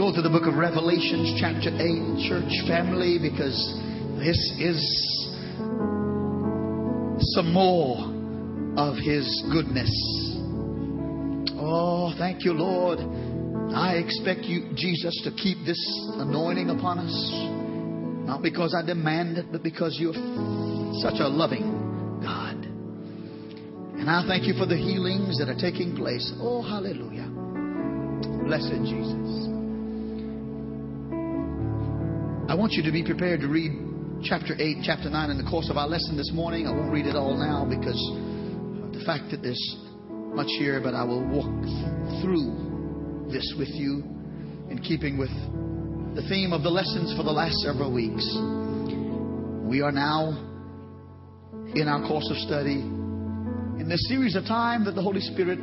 Go to the book of Revelations, chapter 8, church family, because this is some more of His goodness. Oh, thank you, Lord. I expect you, Jesus, to keep this anointing upon us. Not because I demand it, but because you're such a loving God. And I thank you for the healings that are taking place. Oh, hallelujah. Blessed Jesus. I want you to be prepared to read chapter 8, chapter 9 in the course of our lesson this morning. I won't read it all now because of the fact that there's much here, but I will walk through this with you in keeping with the theme of the lessons for the last several weeks. We are now in our course of study in this series of time that the Holy Spirit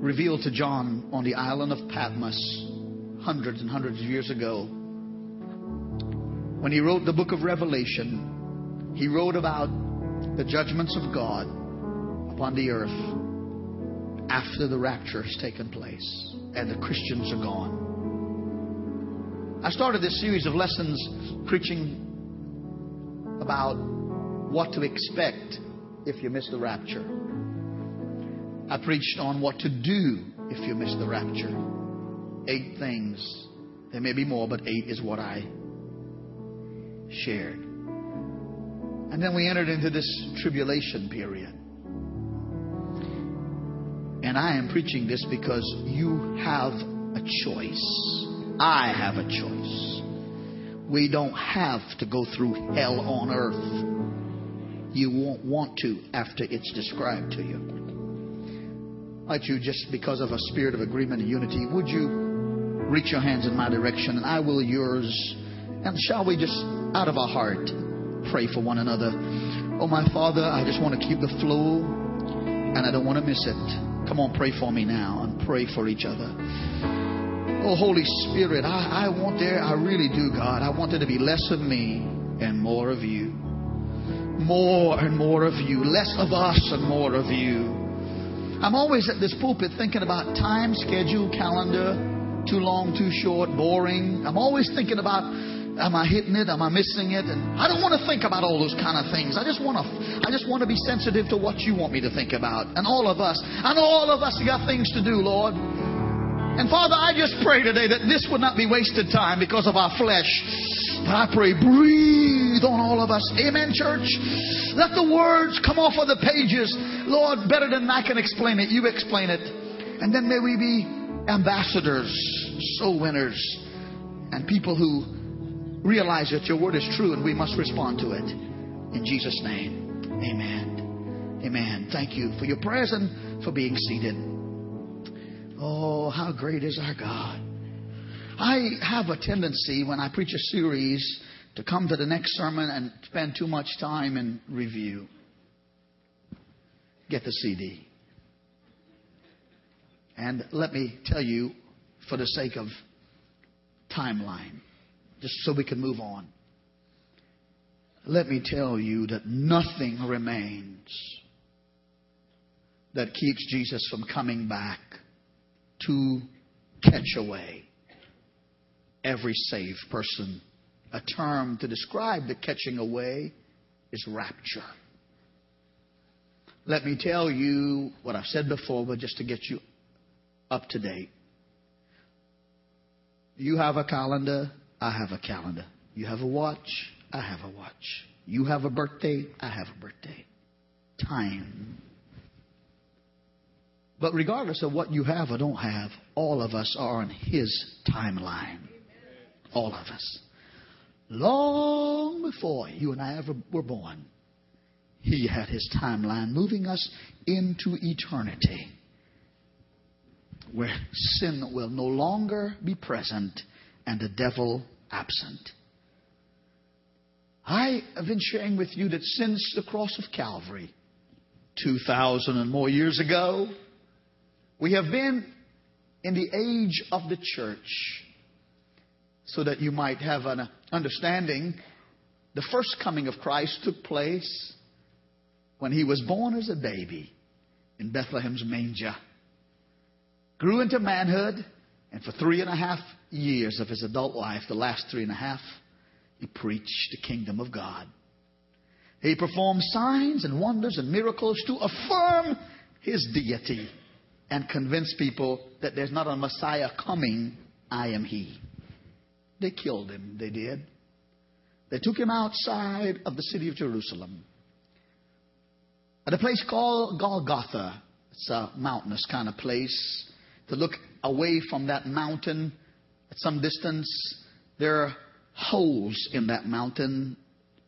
revealed to John on the island of Patmos hundreds and hundreds of years ago when he wrote the book of Revelation, he wrote about the judgments of God upon the earth after the rapture has taken place and the Christians are gone. I started this series of lessons preaching about what to expect if you miss the rapture. I preached on what to do if you miss the rapture. Eight things. There may be more, but eight is what I shared. And then we entered into this tribulation period. And I am preaching this because you have a choice. I have a choice. We don't have to go through hell on earth. You won't want to after it's described to you. Might you, just because of a spirit of agreement and unity, would you reach your hands in my direction and I will yours? And shall we just, out of our heart, pray for one another? Oh, my Father, I just want to keep the flow and I don't want to miss it. Come on, pray for me now and pray for each other. Oh, Holy Spirit, I, I want there, I really do, God. I want there to be less of me and more of you. More and more of you. Less of us and more of you. I'm always at this pulpit thinking about time, schedule, calendar, too long, too short, boring. I'm always thinking about Am I hitting it? Am I missing it? And I don't want to think about all those kind of things. I just want to, I just want to be sensitive to what you want me to think about. And all of us, I know all of us got things to do, Lord. And Father, I just pray today that this would not be wasted time because of our flesh. But I pray, breathe on all of us. Amen, church. Let the words come off of the pages. Lord, better than I can explain it, you explain it. And then may we be ambassadors, soul winners, and people who realize that your word is true and we must respond to it. In Jesus' name, amen. Amen. Thank you for your prayers and for being seated. Oh, how great is our God. I have a tendency when I preach a series to come to the next sermon and spend too much time in review. Get the CD. And let me tell you, for the sake of timeline, just so we can move on. Let me tell you that nothing remains that keeps Jesus from coming back to catch away every saved person. A term to describe the catching away is rapture. Let me tell you what I've said before, but just to get you up to date. You have a calendar, I have a calendar. You have a watch, I have a watch. You have a birthday, I have a birthday. Time. But regardless of what you have or don't have, all of us are on His timeline. All of us. Long before you and I ever were born, He had His timeline moving us into eternity where sin will no longer be present and the devil absent. I have been sharing with you that since the cross of Calvary, 2,000 and more years ago, we have been in the age of the church. So that you might have an understanding, the first coming of Christ took place when he was born as a baby in Bethlehem's manger. Grew into manhood, And for three and a half years of his adult life, the last three and a half, he preached the kingdom of God. He performed signs and wonders and miracles to affirm his deity and convince people that there's not a Messiah coming, I am he. They killed him, they did. They took him outside of the city of Jerusalem at a place called Golgotha. It's a mountainous kind of place. To look away from that mountain some distance, there are holes in that mountain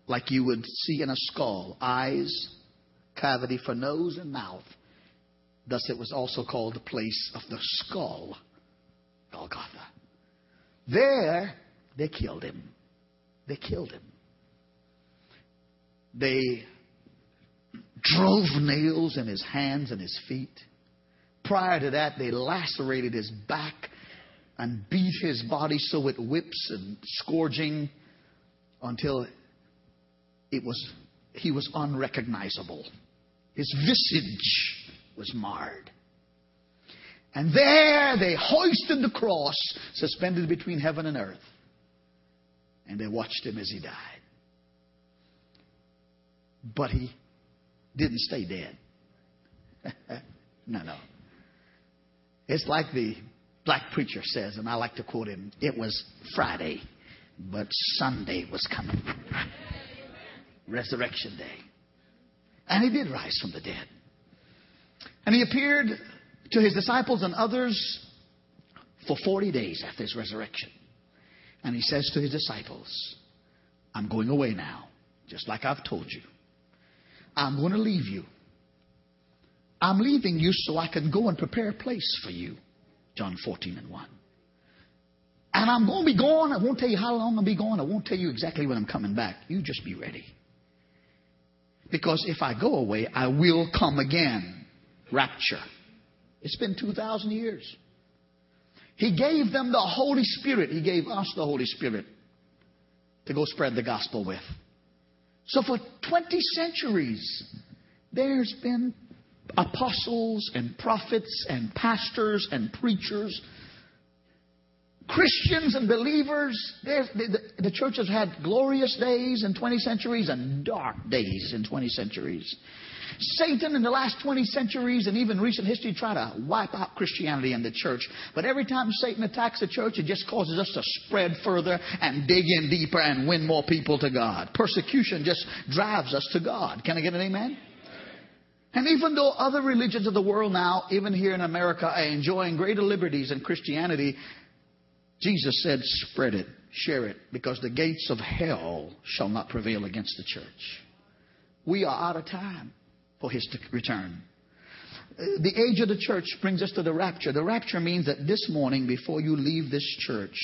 like you would see in a skull eyes, cavity for nose and mouth. Thus, it was also called the place of the skull, Golgotha. There, they killed him. They killed him. They drove nails in his hands and his feet. Prior to that, they lacerated his back and beat his body so with whips and scourging until it was he was unrecognizable. His visage was marred. And there they hoisted the cross suspended between heaven and earth. And they watched him as he died. But he didn't stay dead. no, no. It's like the black preacher says, and I like to quote him it was Friday, but Sunday was coming. Resurrection Day. And he did rise from the dead. And he appeared to his disciples and others for 40 days after his resurrection. And he says to his disciples, I'm going away now, just like I've told you. I'm going to leave you. I'm leaving you so I can go and prepare a place for you. John 14 and 1. And I'm going to be gone. I won't tell you how long I'll be gone. I won't tell you exactly when I'm coming back. You just be ready. Because if I go away, I will come again. Rapture. It's been 2,000 years. He gave them the Holy Spirit. He gave us the Holy Spirit to go spread the gospel with. So for 20 centuries, there's been apostles and prophets and pastors and preachers Christians and believers, the, the, the, church has had glorious days in 20 centuries and dark days in 20 centuries. Satan in the last 20 centuries and even recent history tried to wipe out Christianity and the church. But every time Satan attacks the church, it just causes us to spread further and dig in deeper and win more people to God. Persecution just drives us to God. Can I get an amen? And even though other religions of the world now, even here in America, are enjoying greater liberties than Christianity, Jesus said, spread it, share it, because the gates of hell shall not prevail against the church. We are out of time for his return. The age of the church brings us to the rapture. The rapture means that this morning, before you leave this church,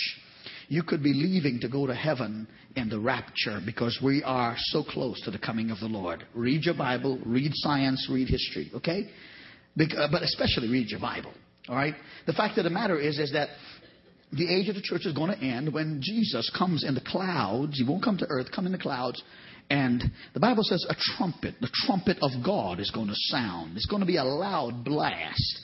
you could be leaving to go to heaven in the rapture because we are so close to the coming of the Lord. Read your Bible, read science, read history, okay? Uh, but especially read your Bible, all right? The fact of the matter is, is that the age of the church is going to end when Jesus comes in the clouds. He won't come to earth, come in the clouds. And the Bible says a trumpet, the trumpet of God is going to sound. It's going to be a loud blast.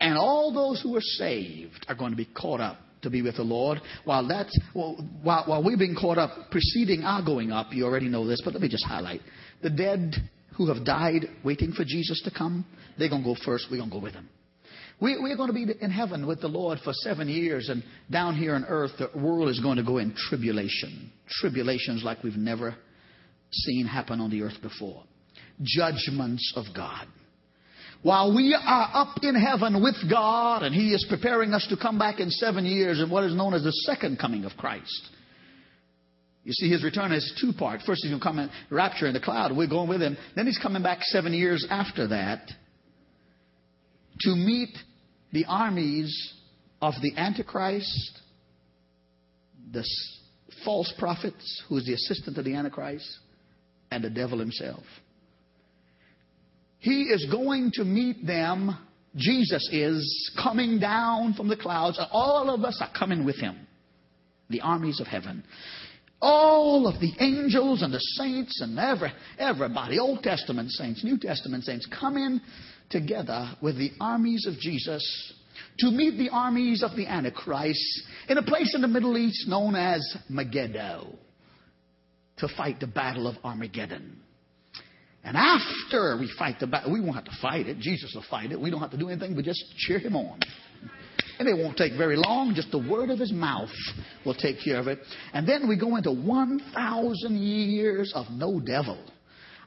And all those who are saved are going to be caught up to be with the Lord. While that's while, while we've been caught up preceding our going up, you already know this, but let me just highlight. The dead who have died waiting for Jesus to come, they're to go first. We're to go with them. We, we're going to be in heaven with the Lord for seven years, and down here on earth, the world is going to go in tribulation. Tribulations like we've never seen happen on the earth before. Judgments of God. While we are up in heaven with God, and He is preparing us to come back in seven years in what is known as the second coming of Christ. You see, his return is two part. First, he's going to come in rapture in the cloud. We're going with him. Then he's coming back seven years after that to meet the armies of the Antichrist, the false prophets, who is the assistant of the Antichrist, and the devil himself. He is going to meet them. Jesus is coming down from the clouds. All of us are coming with him. The armies of heaven. All of the angels and the saints and every, everybody, Old Testament saints, New Testament saints, come in together with the armies of Jesus to meet the armies of the Antichrist in a place in the Middle East known as Megiddo to fight the battle of Armageddon. And after we fight the battle, we won't have to fight it. Jesus will fight it. We don't have to do anything but just cheer him on. And it won't take very long. Just the word of his mouth will take care of it. And then we go into 1,000 years of no devil.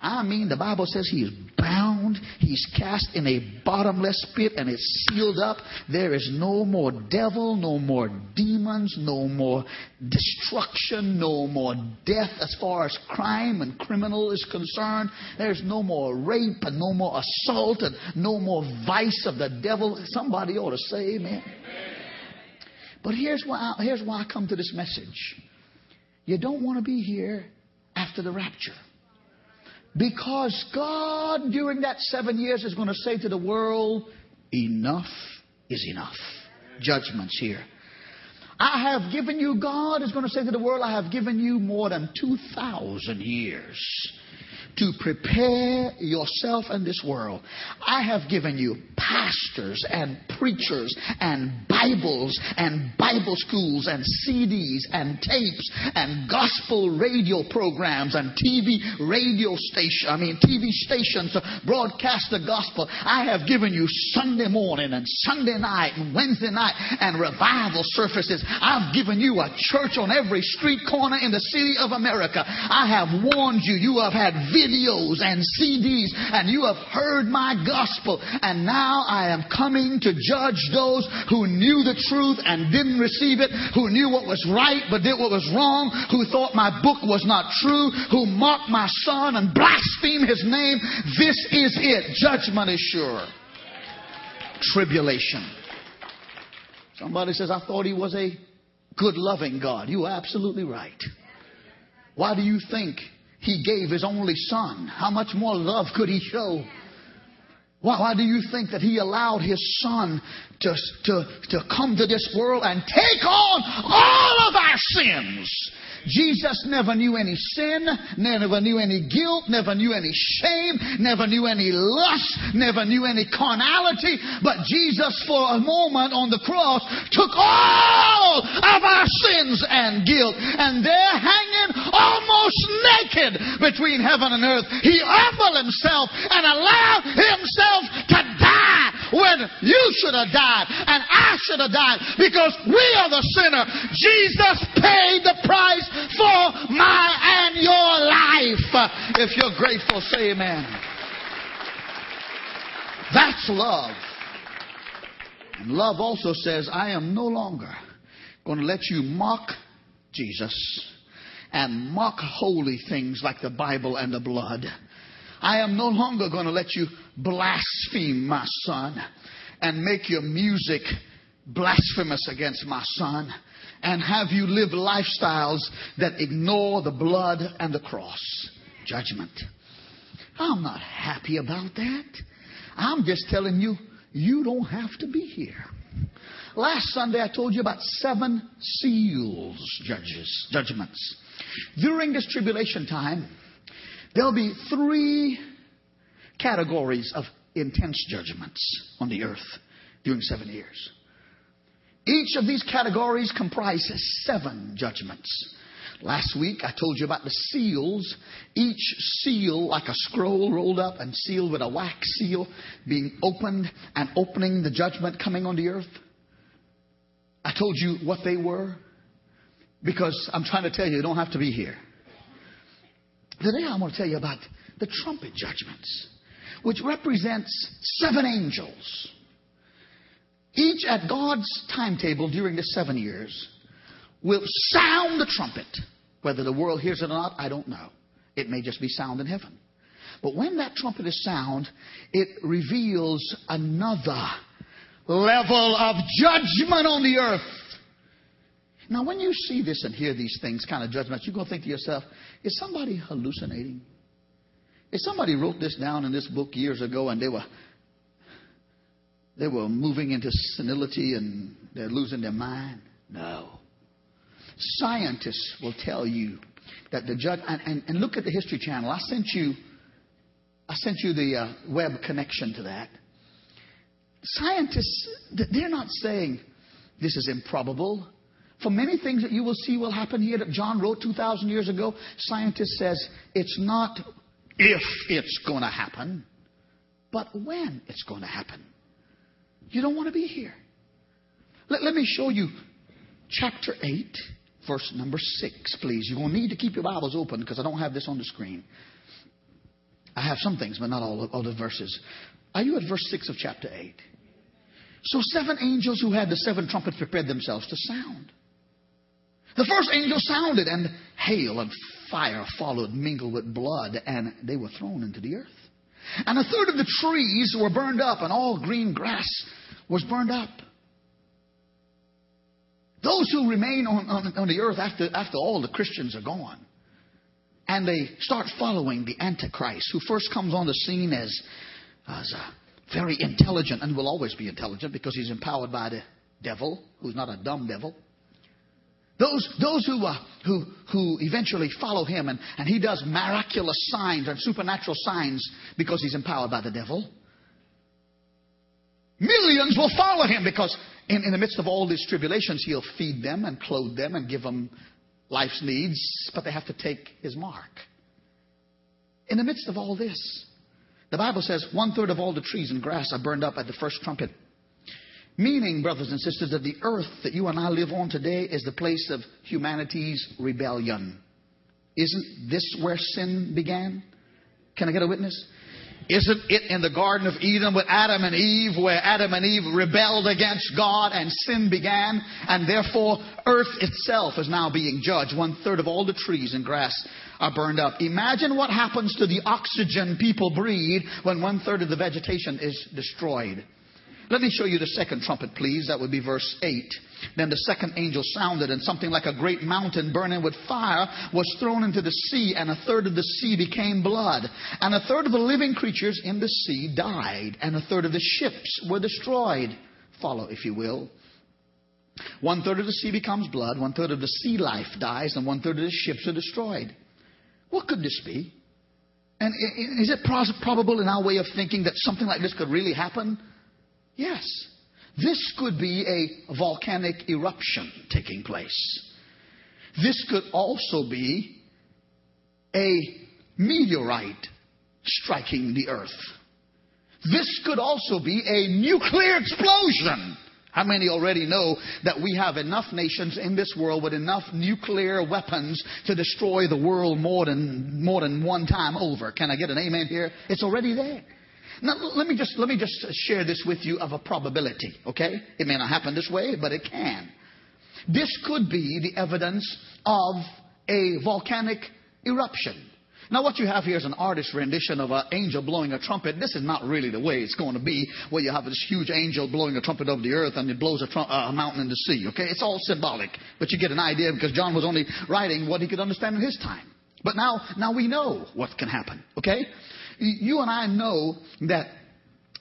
I mean, the Bible says he is bound, he's cast in a bottomless pit, and it's sealed up. There is no more devil, no more demons, no more destruction, no more death as far as crime and criminal is concerned. There's no more rape and no more assault and no more vice of the devil. Somebody ought to say amen. But here's why, here's why I come to this message. You don't want to be here after the rapture. Because God, during that seven years, is going to say to the world, enough is enough. Judgments here. I have given you, God is going to say to the world, I have given you more than 2,000 years to prepare yourself in this world. I have given you pastors and preachers and Bibles and Bible schools and CDs and tapes and gospel radio programs and TV radio station, I mean TV stations to broadcast the gospel. I have given you Sunday morning and Sunday night and Wednesday night and revival services. I've given you a church on every street corner in the city of America. I have warned you. You have had videos and CDs and you have heard my gospel. And now I am coming to judge those who knew the truth and didn't receive it, who knew what was right but did what was wrong, who thought my book was not true, who mocked my son and blasphemed his name. This is it. Judgment is sure. Tribulation. Somebody says, I thought he was a good, loving God. You are absolutely right. Why do you think he gave his only son. How much more love could he show? Why, why do you think that he allowed his son to, to, to come to this world and take on all of our sins? Jesus never knew any sin, never knew any guilt, never knew any shame, never knew any lust, never knew any carnality. But Jesus, for a moment on the cross, took all of our sins and guilt. And there, hanging almost naked between heaven and earth, he humbled himself and allowed himself to when you should have died and I should have died because we are the sinner. Jesus paid the price for my and your life. If you're grateful, say amen. That's love. And love also says, I am no longer going to let you mock Jesus and mock holy things like the Bible and the blood. I am no longer going to let you blaspheme my son and make your music blasphemous against my son and have you live lifestyles that ignore the blood and the cross. Judgment. I'm not happy about that. I'm just telling you, you don't have to be here. Last Sunday I told you about seven seals, judges, judgments. During this tribulation time, there'll be three categories of intense judgments on the earth during seven years. Each of these categories comprises seven judgments. Last week I told you about the seals. Each seal, like a scroll rolled up and sealed with a wax seal, being opened and opening the judgment coming on the earth. I told you what they were because I'm trying to tell you, you don't have to be here. Today I want to tell you about the trumpet judgments, which represents seven angels each at God's timetable during the seven years will sound the trumpet. Whether the world hears it or not, I don't know. It may just be sound in heaven. But when that trumpet is sound, it reveals another level of judgment on the earth. Now, when you see this and hear these things, kind of judgments, you're going to think to yourself, is somebody hallucinating? If somebody wrote this down in this book years ago and they were they were moving into senility and they're losing their mind. No. Scientists will tell you that the judge, and, and, and look at the History Channel. I sent you, I sent you the uh, web connection to that. Scientists, they're not saying this is improbable. For many things that you will see will happen here that John wrote 2,000 years ago, scientists says it's not if it's going to happen, but when it's going to happen. You don't want to be here. Let, let me show you chapter 8, verse number 6, please. You're going to need to keep your Bibles open because I don't have this on the screen. I have some things, but not all, all the verses. Are you at verse 6 of chapter 8? So, seven angels who had the seven trumpets prepared themselves to sound. The first angel sounded, and hail and fire followed, mingled with blood, and they were thrown into the earth. And a third of the trees were burned up, and all green grass was burned up. Those who remain on, on, on the earth after, after all the Christians are gone, and they start following the Antichrist, who first comes on the scene as, as a very intelligent and will always be intelligent because he's empowered by the devil, who's not a dumb devil. Those, those who, uh, who, who eventually follow him, and, and he does miraculous signs and supernatural signs because he's empowered by the devil. Millions will follow him because in, in the midst of all these tribulations, he'll feed them and clothe them and give them life's needs, but they have to take his mark. In the midst of all this, the Bible says one third of all the trees and grass are burned up at the first trumpet. Meaning, brothers and sisters, that the earth that you and I live on today is the place of humanity's rebellion. Isn't this where sin began? Can I get a witness? Isn't it in the Garden of Eden with Adam and Eve, where Adam and Eve rebelled against God and sin began? And therefore, earth itself is now being judged. One third of all the trees and grass are burned up. Imagine what happens to the oxygen people breathe when one third of the vegetation is destroyed. Let me show you the second trumpet, please. That would be verse 8. Then the second angel sounded, and something like a great mountain burning with fire was thrown into the sea, and a third of the sea became blood. And a third of the living creatures in the sea died, and a third of the ships were destroyed. Follow, if you will. One third of the sea becomes blood, one third of the sea life dies, and one third of the ships are destroyed. What could this be? And is it probable in our way of thinking that something like this could really happen? Yes. This could be a volcanic eruption taking place. This could also be a meteorite striking the earth. This could also be a nuclear explosion. How many already know that we have enough nations in this world with enough nuclear weapons to destroy the world more than, more than one time over? Can I get an amen here? It's already there. Now, let me just, let me just share this with you of a probability, okay? It may not happen this way, but it can. This could be the evidence of a volcanic eruption. Now, what you have here is an artist's rendition of an angel blowing a trumpet. This is not really the way it's going to be, where you have this huge angel blowing a trumpet over the earth and it blows a, uh, a mountain in the sea. Okay, it's all symbolic, but you get an idea because John was only writing what he could understand in his time. But now, now we know what can happen. Okay, you and I know that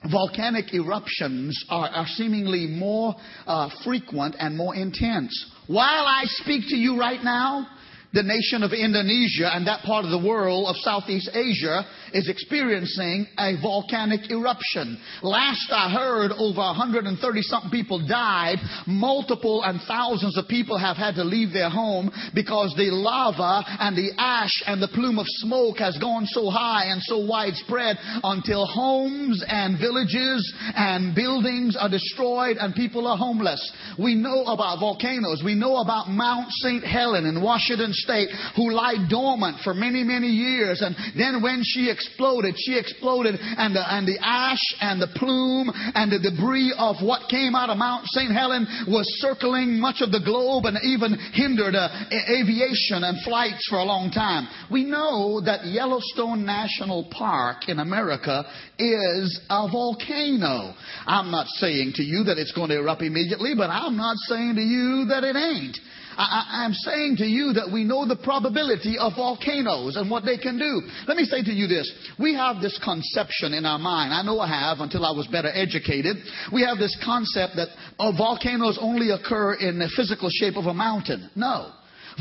volcanic eruptions are, are seemingly more uh, frequent and more intense. While I speak to you right now, the nation of Indonesia and that part of the world of Southeast Asia is experiencing a volcanic eruption. Last I heard, over 130 something people died. Multiple and thousands of people have had to leave their home because the lava and the ash and the plume of smoke has gone so high and so widespread until homes and villages and buildings are destroyed and people are homeless. We know about volcanoes. We know about Mount St. Helen in Washington State who lie dormant for many, many years. And then when she exploded, she exploded and the, and the ash and the plume and the debris of what came out of Mount St. Helen was circling much of the globe and even hindered uh, aviation and flights for a long time. We know that Yellowstone National Park in America is a volcano. I'm not saying to you that it's going to erupt immediately, but I'm not saying to you that it ain't. I, am saying to you that we know the probability of volcanoes and what they can do. Let me say to you this. We have this conception in our mind. I know I have until I was better educated. We have this concept that oh, volcanoes only occur in the physical shape of a mountain. No.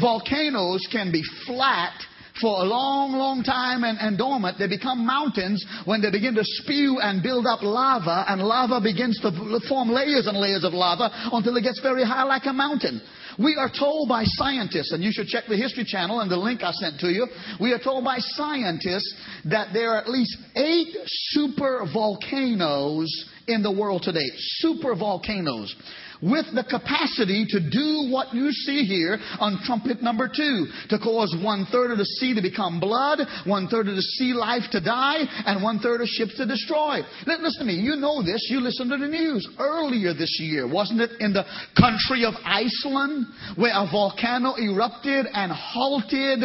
Volcanoes can be flat for a long, long time and, and dormant. They become mountains when they begin to spew and build up lava, and lava begins to form layers and layers of lava until it gets very high like a mountain. We are told by scientists, and you should check the History Channel and the link I sent to you. We are told by scientists that there are at least eight super volcanoes in the world today. Super volcanoes with the capacity to do what you see here on trumpet number two, to cause one third of the sea to become blood, one third of the sea life to die, and one third of ships to destroy. Listen to me, you know this, you listen to the news. Earlier this year, wasn't it in the country of Iceland, where a volcano erupted and halted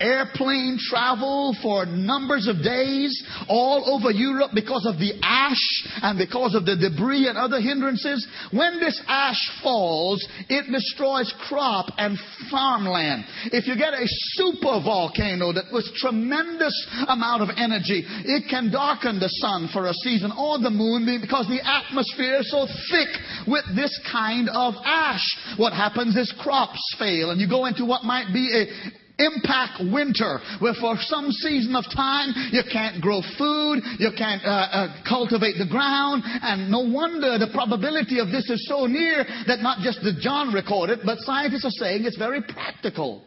airplane travel for numbers of days all over Europe because of the ash and because of the debris and other hindrances. When this ash falls, it destroys crop and farmland. If you get a super volcano that was tremendous amount of energy, it can darken the sun for a season or the moon because the atmosphere is so thick with this kind of ash. What happens is crops fail and you go into what might be a impact winter, where for some season of time you can't grow food, you can't uh, uh, cultivate the ground, and no wonder the probability of this is so near that not just the John recorded, but scientists are saying it's very practical.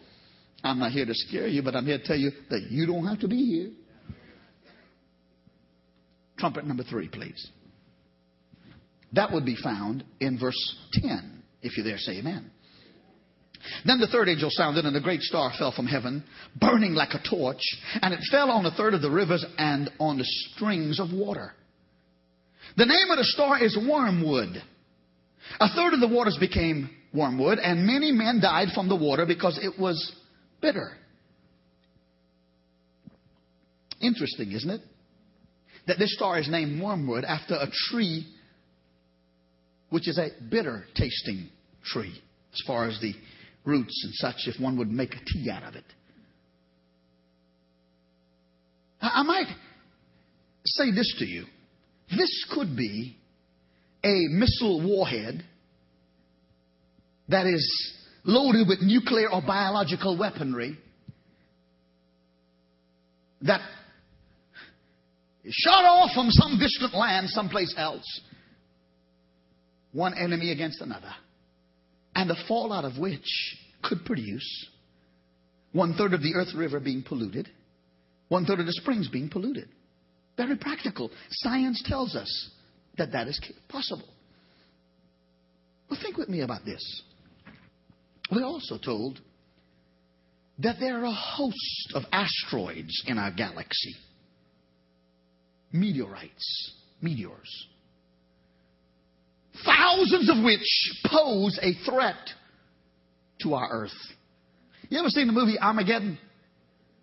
I'm not here to scare you, but I'm here to tell you that you don't have to be here. Trumpet number three, please. That would be found in verse 10. If you're there, say amen. Then the third angel sounded, and a great star fell from heaven, burning like a torch, and it fell on a third of the rivers and on the springs of water. The name of the star is wormwood. A third of the waters became wormwood, and many men died from the water because it was bitter. Interesting, isn't it? That this star is named wormwood after a tree which is a bitter tasting tree as far as the roots and such if one would make a tea out of it. I might say this to you. This could be a missile warhead that is loaded with nuclear or biological weaponry that is shot off from some distant land someplace else. One enemy against another and the fallout of which could produce one third of the earth river being polluted, one third of the springs being polluted. Very practical. Science tells us that that is possible. Well, think with me about this. We're also told that there are a host of asteroids in our galaxy meteorites, meteors thousands of which pose a threat to our earth. You ever seen the movie Armageddon?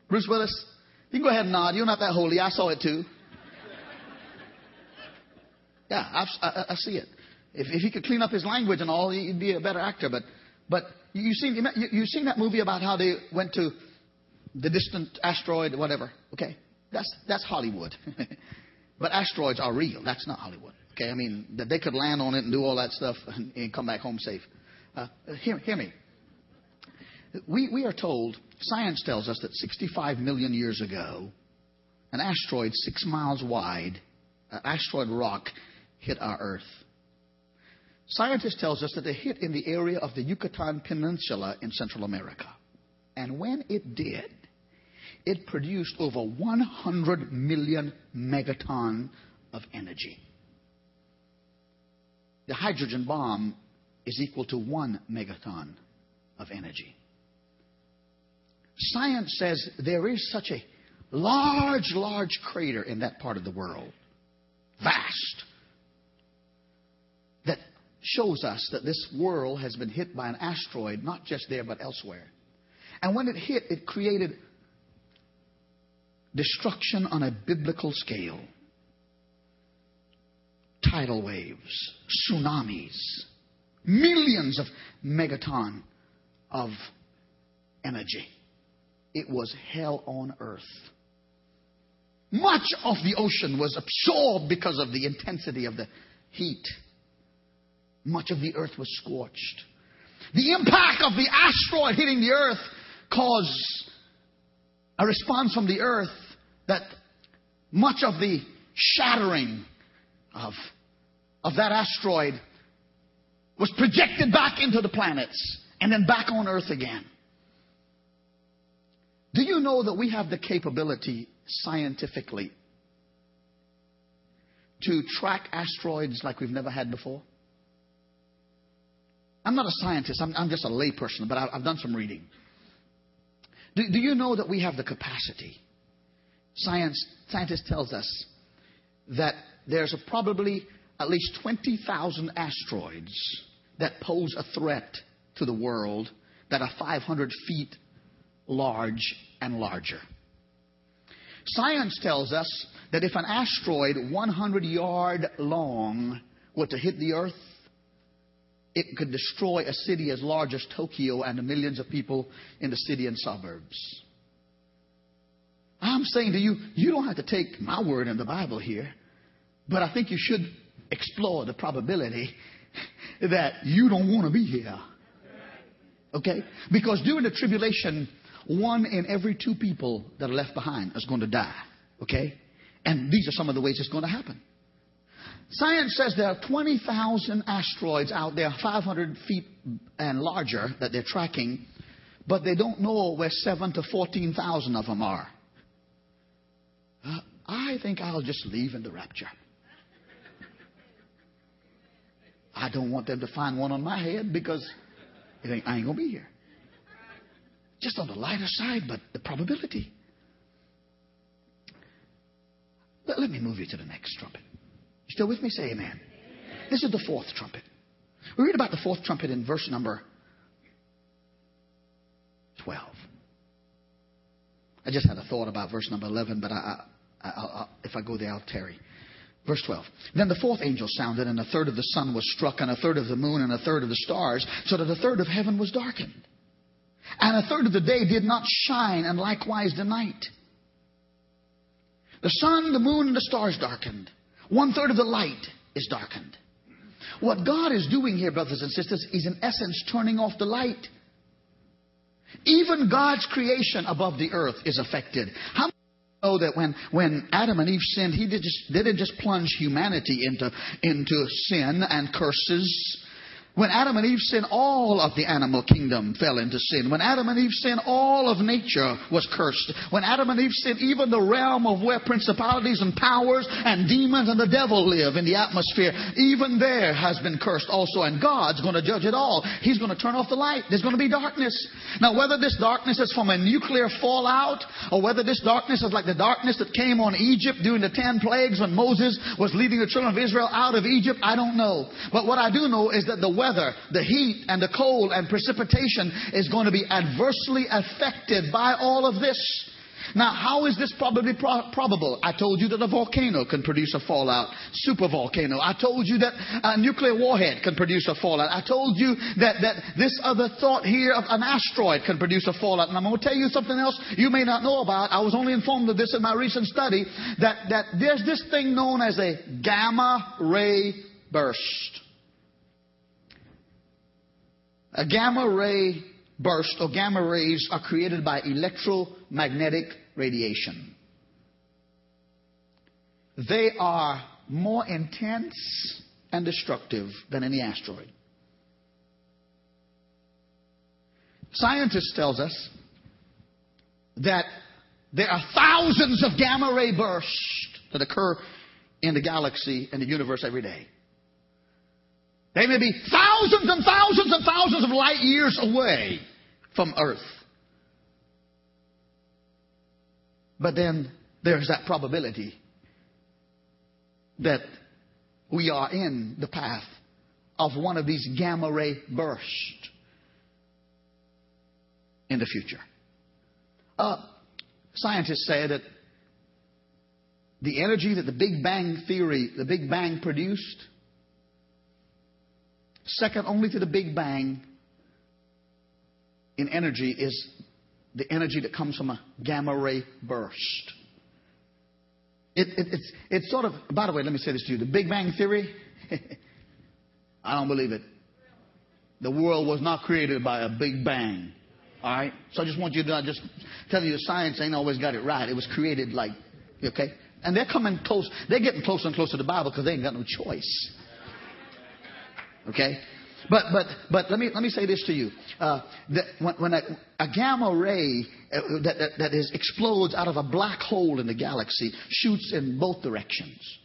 Bruce Willis? You can go ahead and nod. You're not that holy. I saw it too. Yeah, I, I, I see it. If, if he could clean up his language and all, he'd be a better actor. But, but you seen you seen that movie about how they went to the distant asteroid, whatever? Okay, that's that's Hollywood. but asteroids are real. That's not Hollywood. Okay, I mean, that they could land on it and do all that stuff and, and come back home safe. Uh, hear, hear me. We, we are told, science tells us that 65 million years ago, an asteroid six miles wide, an asteroid rock, hit our Earth. Scientists tells us that it hit in the area of the Yucatan Peninsula in Central America. And when it did, it produced over 100 million megaton of energy. The hydrogen bomb is equal to one megaton of energy. Science says there is such a large, large crater in that part of the world, vast, that shows us that this world has been hit by an asteroid, not just there, but elsewhere. And when it hit, it created destruction on a biblical scale tidal waves, tsunamis, millions of megaton of energy. It was hell on earth. Much of the ocean was absorbed because of the intensity of the heat. Much of the earth was scorched. The impact of the asteroid hitting the earth caused a response from the earth that much of the shattering of, of that asteroid was projected back into the planets and then back on earth again. Do you know that we have the capability scientifically to track asteroids like we've never had before? I'm not a scientist, I'm, I'm just a layperson, but I, I've done some reading. Do, do, you know that we have the capacity? Science, scientist tells us that there's probably at least 20,000 asteroids that pose a threat to the world that are 500 feet large and larger. Science tells us that if an asteroid 100 yard long were to hit the earth, it could destroy a city as large as Tokyo and the millions of people in the city and suburbs. I'm saying to you, you don't have to take my word in the Bible here, but I think you should explore the probability that you don't want to be here. Okay? Because during the tribulation, one in every two people that are left behind is going to die. Okay? And these are some of the ways it's going to happen. Science says there are 20,000 asteroids out there, 500 feet and larger, that they're tracking, but they don't know where 7 to 14,000 of them are. Uh, I think I'll just leave in the rapture. I don't want them to find one on my head because I ain't going to be here. Just on the lighter side, but the probability. Let, let me move you to the next trumpet. You still with me? Say amen. amen. This is the fourth trumpet. We read about the fourth trumpet in verse number 12. I just had a thought about verse number 11, but I, I, I, if I go there, I'll tarry. Verse 12. Then the fourth angel sounded, and a third of the sun was struck, and a third of the moon, and a third of the stars, so that a third of heaven was darkened. And a third of the day did not shine, and likewise the night. The sun, the moon, and the stars darkened. One third of the light is darkened. What God is doing here, brothers and sisters, is in essence turning off the light. Even God's creation above the earth is affected. How know that when, when Adam and Eve sinned, he did just, didn't just plunge humanity into, into sin and curses. When Adam and Eve sinned, all of the animal kingdom fell into sin. When Adam and Eve sinned, all of nature was cursed. When Adam and Eve sinned, even the realm of where principalities and powers and demons and the devil live in the atmosphere, even there has been cursed also. And God's going to judge it all. He's going to turn off the light. There's going to be darkness. Now, whether this darkness is from a nuclear fallout or whether this darkness is like the darkness that came on Egypt during the ten plagues when Moses was leading the children of Israel out of Egypt, I don't know. But what I do know is that the weather, the heat and the cold and precipitation is going to be adversely affected by all of this. Now, how is this probably pro- probable? I told you that a volcano can produce a fallout, super volcano. I told you that a nuclear warhead can produce a fallout. I told you that, that this other thought here of an asteroid can produce a fallout. And I'm going to tell you something else you may not know about. I was only informed of this in my recent study that, that there's this thing known as a gamma ray burst. A gamma ray burst or gamma rays are created by electromagnetic radiation. They are more intense and destructive than any asteroid. Scientists tells us that there are thousands of gamma ray bursts that occur in the galaxy and the universe every day. They may be thousands and thousands and thousands of light years away from Earth. But then there's that probability that we are in the path of one of these gamma ray bursts in the future. Uh, scientists say that the energy that the Big Bang theory, the Big Bang produced, second only to the Big Bang in energy is the energy that comes from a gamma ray burst. It, it, it's, it's sort of, by the way, let me say this to you. The Big Bang Theory, I don't believe it. The world was not created by a Big Bang. All right? So I just want you to I just tell you, science ain't always got it right. It was created like, okay? And they're coming close. They're getting closer and closer to the Bible because they ain't got no choice. Okay? But but but let me let me say this to you: uh, that when, when a, a, gamma ray uh, that, that, that is explodes out of a black hole in the galaxy shoots in both directions.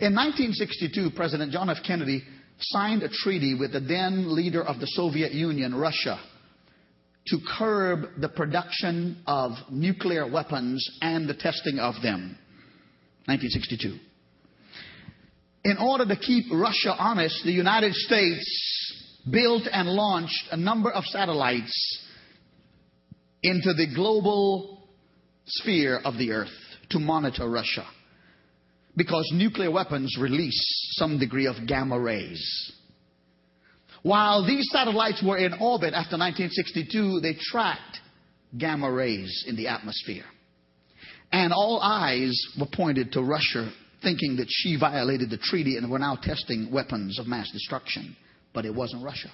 In 1962, President John F. Kennedy signed a treaty with the then leader of the Soviet Union, Russia, to curb the production of nuclear weapons and the testing of them. 1962. In order to keep Russia honest, the United States built and launched a number of satellites into the global sphere of the earth to monitor Russia. Because nuclear weapons release some degree of gamma rays. While these satellites were in orbit after 1962, they tracked gamma rays in the atmosphere. And all eyes were pointed to Russia, thinking that she violated the treaty and were now testing weapons of mass destruction. But it wasn't Russia.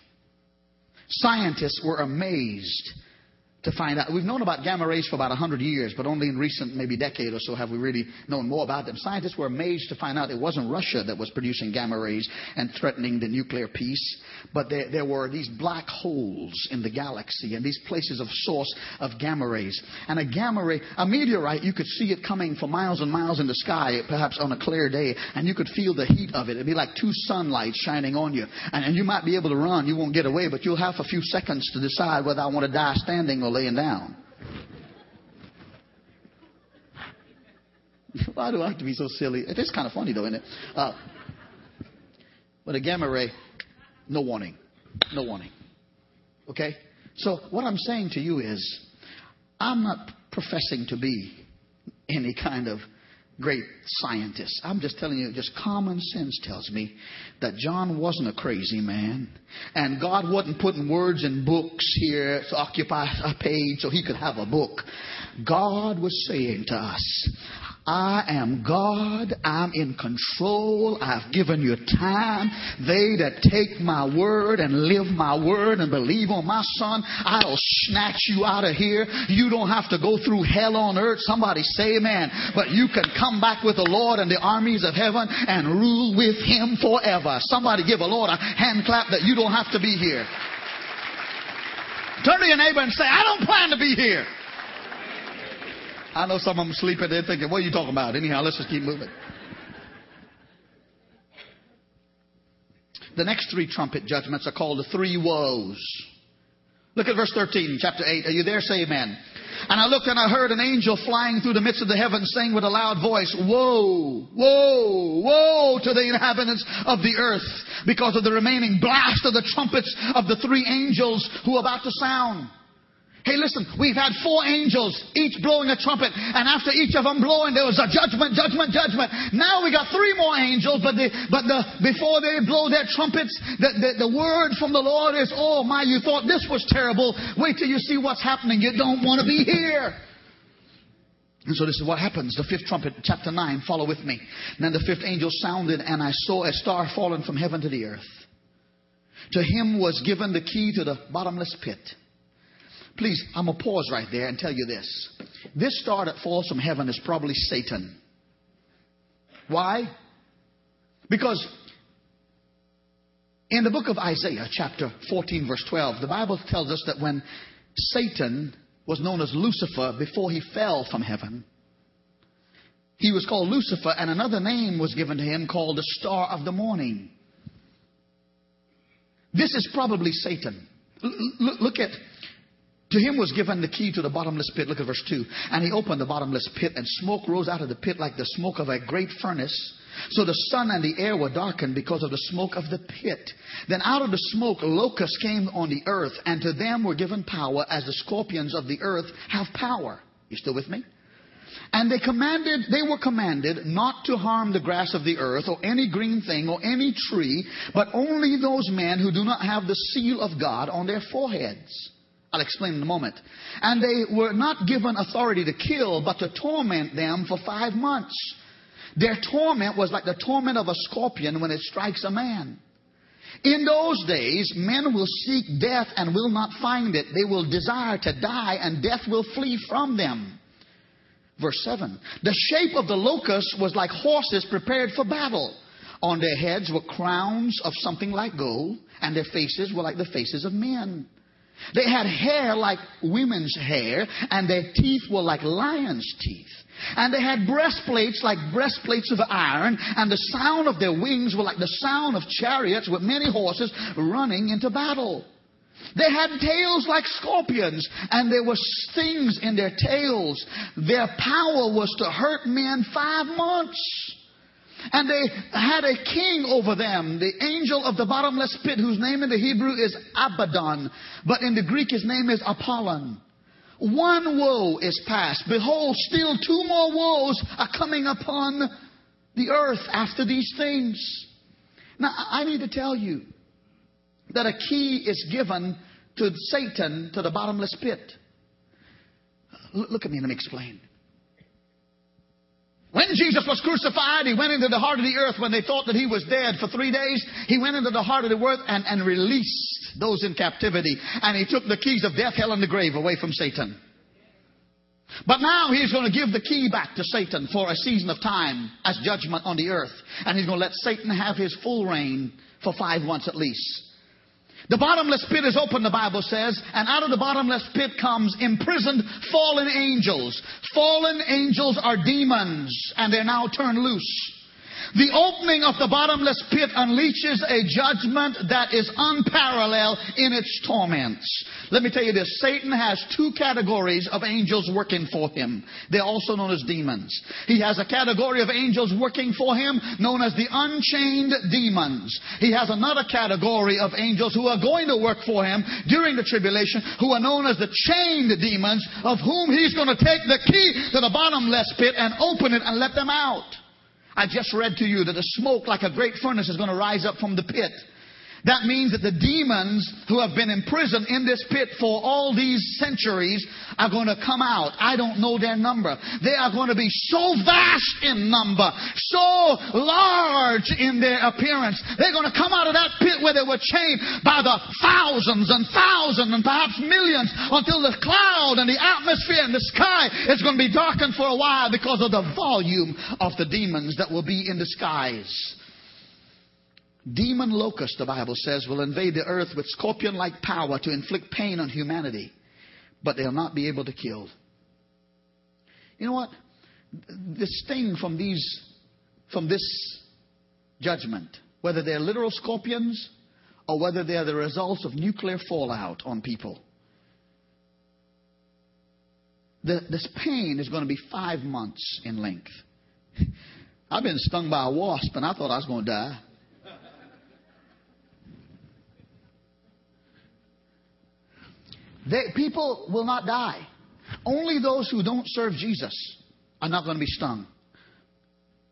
Scientists were amazed to find out. We've known about gamma rays for about 100 years, but only in recent, maybe decade or so, have we really known more about them. Scientists were amazed to find out it wasn't Russia that was producing gamma rays and threatening the nuclear peace, but there, there were these black holes in the galaxy and these places of source of gamma rays. And a gamma ray, a meteorite, you could see it coming for miles and miles in the sky, perhaps on a clear day, and you could feel the heat of it. It'd be like two sunlights shining on you. And, and you might be able to run, you won't get away, but you'll have a few seconds to decide whether I want to die standing or laying down. Why do I have to be so silly? It is kind of funny, though, isn't it? Uh, but a gamma ray, no warning. No warning. Okay? So, what I'm saying to you is, I'm not professing to be any kind of great scientists. I'm just telling you, just common sense tells me that John wasn't a crazy man. And God wasn't putting words in books here to occupy a page so he could have a book. God was saying to us, I am God. I'm in control. I've given you time. They that take my word and live my word and believe on my son, I'll snatch you out of here. You don't have to go through hell on earth. Somebody say amen. But you can come back with the Lord and the armies of heaven and rule with him forever. Somebody give a Lord a hand clap that you don't have to be here. Turn to your neighbor and say, I don't plan to be here. I know some of them sleeping there thinking, what are you talking about? Anyhow, let's just keep moving. The next three trumpet judgments are called the three woes. Look at verse 13, chapter 8. Are you there? Say amen. And I looked and I heard an angel flying through the midst of the heavens saying with a loud voice, Woe, woe, woe to the inhabitants of the earth because of the remaining blast of the trumpets of the three angels who are about to sound. Hey, listen, we've had four angels, each blowing a trumpet, and after each of them blowing, there was a judgment, judgment, judgment. Now we got three more angels, but the, but the, before they blow their trumpets, the, the, the word from the Lord is, oh my, you thought this was terrible. Wait till you see what's happening. You don't want to be here. And so this is what happens. The fifth trumpet, chapter 9, follow with me. Then the fifth angel sounded, and I saw a star fallen from heaven to the earth. To him was given the key to the bottomless pit. Please, I'm going to pause right there and tell you this. This star that falls from heaven is probably Satan. Why? Because in the book of Isaiah, chapter 14, verse 12, the Bible tells us that when Satan was known as Lucifer before he fell from heaven, he was called Lucifer, and another name was given to him called the Star of the Morning. This is probably Satan. L- look at to him was given the key to the bottomless pit. Look at verse 2. And he opened the bottomless pit, and smoke rose out of the pit like the smoke of a great furnace. So the sun and the air were darkened because of the smoke of the pit. Then out of the smoke locusts came on the earth, and to them were given power as the scorpions of the earth have power. You still with me? And they commanded, they were commanded not to harm the grass of the earth or any green thing or any tree, but only those men who do not have the seal of God on their foreheads. I'll explain in a moment. And they were not given authority to kill, but to torment them for five months. Their torment was like the torment of a scorpion when it strikes a man. In those days, men will seek death and will not find it. They will desire to die, and death will flee from them. Verse 7 The shape of the locust was like horses prepared for battle. On their heads were crowns of something like gold, and their faces were like the faces of men. They had hair like women's hair, and their teeth were like lions' teeth. And they had breastplates like breastplates of iron, and the sound of their wings were like the sound of chariots with many horses running into battle. They had tails like scorpions, and there were stings in their tails. Their power was to hurt men five months. And they had a king over them, the angel of the bottomless pit, whose name in the Hebrew is Abaddon, but in the Greek his name is Apollyon. One woe is past. Behold, still two more woes are coming upon the earth after these things. Now, I need to tell you that a key is given to Satan to the bottomless pit. Look at me, let me explain. When Jesus was crucified, he went into the heart of the earth when they thought that he was dead for three days. He went into the heart of the earth and, and released those in captivity. And he took the keys of death, hell, and the grave away from Satan. But now he's going to give the key back to Satan for a season of time as judgment on the earth. And he's going to let Satan have his full reign for five months at least. The bottomless pit is open, the Bible says, and out of the bottomless pit comes imprisoned fallen angels. Fallen angels are demons, and they're now turned loose. The opening of the bottomless pit unleashes a judgment that is unparalleled in its torments. Let me tell you this Satan has two categories of angels working for him. They're also known as demons. He has a category of angels working for him known as the unchained demons. He has another category of angels who are going to work for him during the tribulation who are known as the chained demons, of whom he's going to take the key to the bottomless pit and open it and let them out. I just read to you that the smoke like a great furnace is going to rise up from the pit. That means that the demons who have been imprisoned in this pit for all these centuries are going to come out. I don't know their number. They are going to be so vast in number, so large in their appearance. They're going to come out of that pit where they were chained by the thousands and thousands and perhaps millions until the cloud and the atmosphere and the sky is going to be darkened for a while because of the volume of the demons that will be in the skies. Demon locusts, the Bible says, will invade the earth with scorpion like power to inflict pain on humanity, but they'll not be able to kill. You know what? The sting from these, from this judgment, whether they're literal scorpions or whether they're the results of nuclear fallout on people, the, this pain is going to be five months in length. I've been stung by a wasp and I thought I was going to die. They, people will not die. Only those who don't serve Jesus are not going to be stung.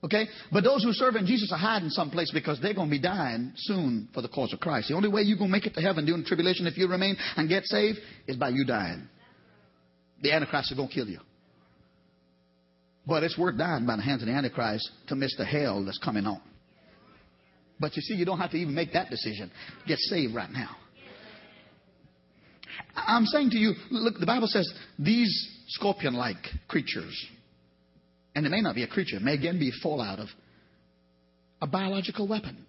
Okay? But those who serve in Jesus are hiding someplace because they're going to be dying soon for the cause of Christ. The only way you're going to make it to heaven during tribulation if you remain and get saved is by you dying. The Antichrist is going to kill you. But it's worth dying by the hands of the Antichrist to miss the hell that's coming on. But you see, you don't have to even make that decision. Get saved right now. I'm saying to you, look, the Bible says these scorpion like creatures, and it may not be a creature, it may again be fallout of a biological weapon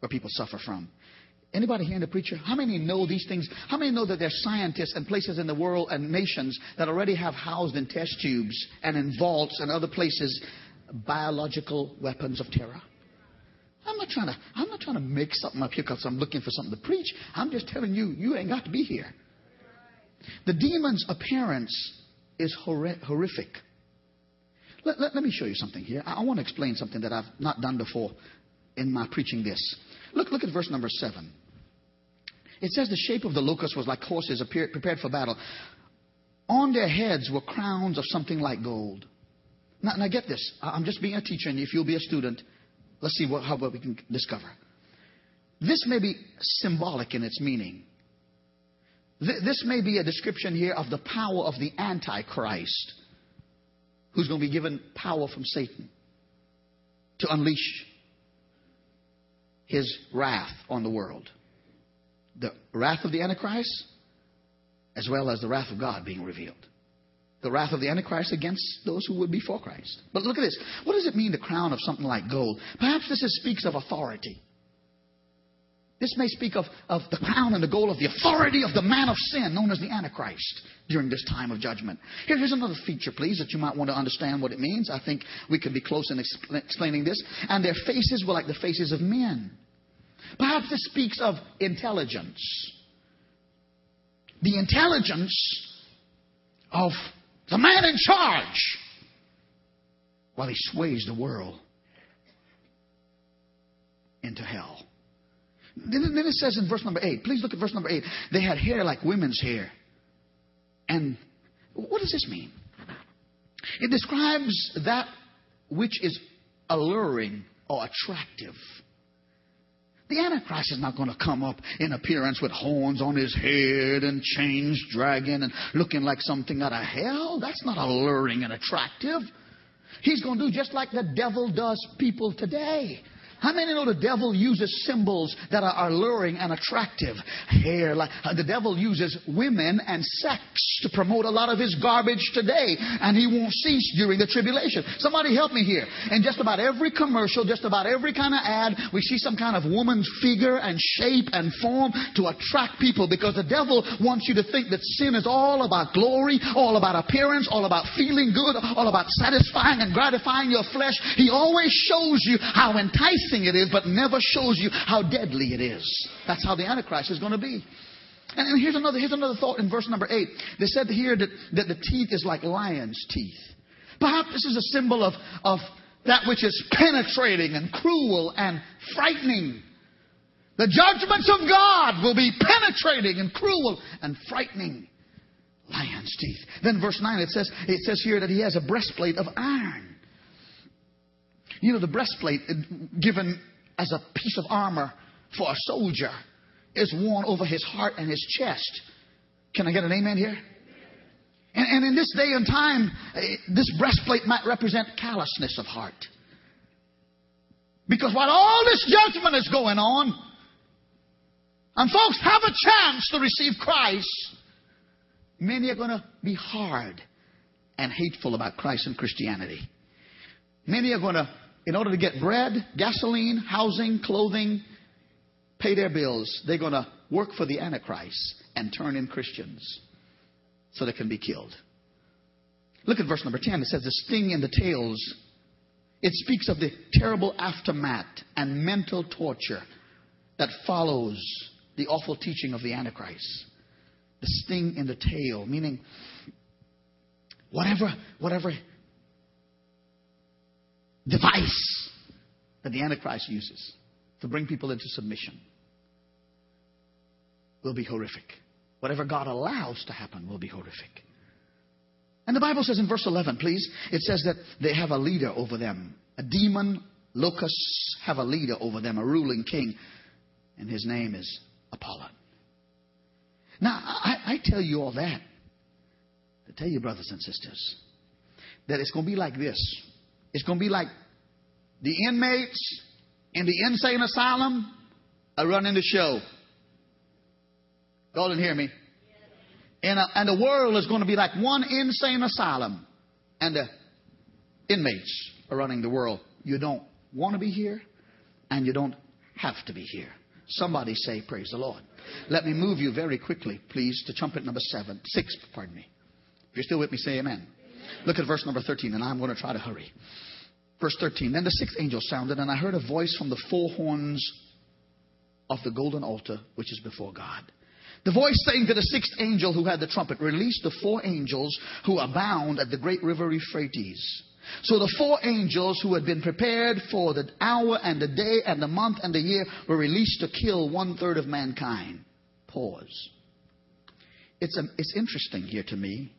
where people suffer from. Anybody here in the preacher? How many know these things? How many know that there's scientists and places in the world and nations that already have housed in test tubes and in vaults and other places biological weapons of terror? I'm not trying to, I'm not trying to make something up here because I'm looking for something to preach. I'm just telling you, you ain't got to be here. The demon's appearance is horrific. Let, let, let, me show you something here. I, I want to explain something that I've not done before in my preaching this. Look, look at verse number seven. It says the shape of the locust was like horses appeared, prepared for battle. On their heads were crowns of something like gold. Now, now get this. I'm just being a teacher, and if you'll be a student, Let's see what, how what we can discover. This may be symbolic in its meaning. This may be a description here of the power of the Antichrist, who's going to be given power from Satan to unleash. his wrath on the world. The wrath of the Antichrist, as well as the wrath of God being revealed. The wrath of the Antichrist against those who would be for Christ. But look at this. What does it mean to crown of something like gold? Perhaps this is, speaks of authority. This may speak of, of the crown and the gold of the authority of the man of sin known as the Antichrist during this time of judgment. Here, here's another feature, please, that you might want to understand what it means. I think we could be close in expl- explaining this. And their faces were like the faces of men. Perhaps this speaks of intelligence. The intelligence of the man in charge while he sways the world into hell. Then, it says in verse number 8, please look at verse number 8. They had hair like women's hair. And what does this mean? It describes that which is alluring or attractive. The Antichrist is not going to come up in appearance with horns on his head and chains dragging and looking like something out of hell. That's not alluring and attractive. He's going to do just like the devil does people today. How many know the devil uses symbols that are alluring and attractive? Hair, like uh, the devil uses women and sex to promote a lot of his garbage today, and he won't cease during the tribulation. Somebody help me here. In just about every commercial, just about every kind of ad, we see some kind of woman's figure and shape and form to attract people because the devil wants you to think that sin is all about glory, all about appearance, all about feeling good, all about satisfying and gratifying your flesh. He always shows you how enticing it is, but never shows you how deadly it is. That's how the Antichrist is going to be. And, and here's another here's another thought in verse number eight. They said here that, that the teeth is like lion's teeth. Perhaps this is a symbol of, of that which is penetrating and cruel and frightening. The judgments of God will be penetrating and cruel and frightening. Lion's teeth. Then verse 9 it says it says here that he has a breastplate of iron. You know, the breastplate given as a piece of armor for a soldier is worn over his heart and his chest. Can I get an amen here? And, and in this day and time, eh, this breastplate might represent callousness of heart. Because while all this judgment is going on, and folks have a chance to receive Christ, many are going to be hard and hateful about Christ and Christianity. Many are going to in order to get bread, gasoline, housing, clothing, pay their bills, they're going to work for the Antichrist and turn in Christians so they can be killed. Look at verse number 10. It says, The sting in the tails. It speaks of the terrible aftermath and mental torture that follows the awful teaching of the Antichrist. The sting in the tail, meaning whatever, whatever device that the Antichrist uses to bring people into submission will be horrific. Whatever God allows to happen will be horrific. And the Bible says in verse 11, please, it says that they have a leader over them. A demon, locusts have a leader over them, a ruling king, and his name is Apollyon. Now, I, I tell you all that to tell you, brothers and sisters, that it's going to be like this. It's going to be like the inmates in the insane asylum are running the show. Go and hear me. And, uh, and the world is going to be like one insane asylum. And the inmates are running the world. You don't want to be here, and you don't have to be here. Somebody say, Praise the Lord. Let me move you very quickly, please, to trumpet number seven, six, pardon me. If you're still with me, say amen. Look at verse number 13, and I'm going to try to hurry. Verse 13 Then the sixth angel sounded, and I heard a voice from the four horns of the golden altar which is before God. The voice saying to the sixth angel who had the trumpet, Release the four angels who abound at the great river Euphrates. So the four angels who had been prepared for the hour and the day and the month and the year were released to kill one third of mankind. Pause. It's, a, it's interesting here to me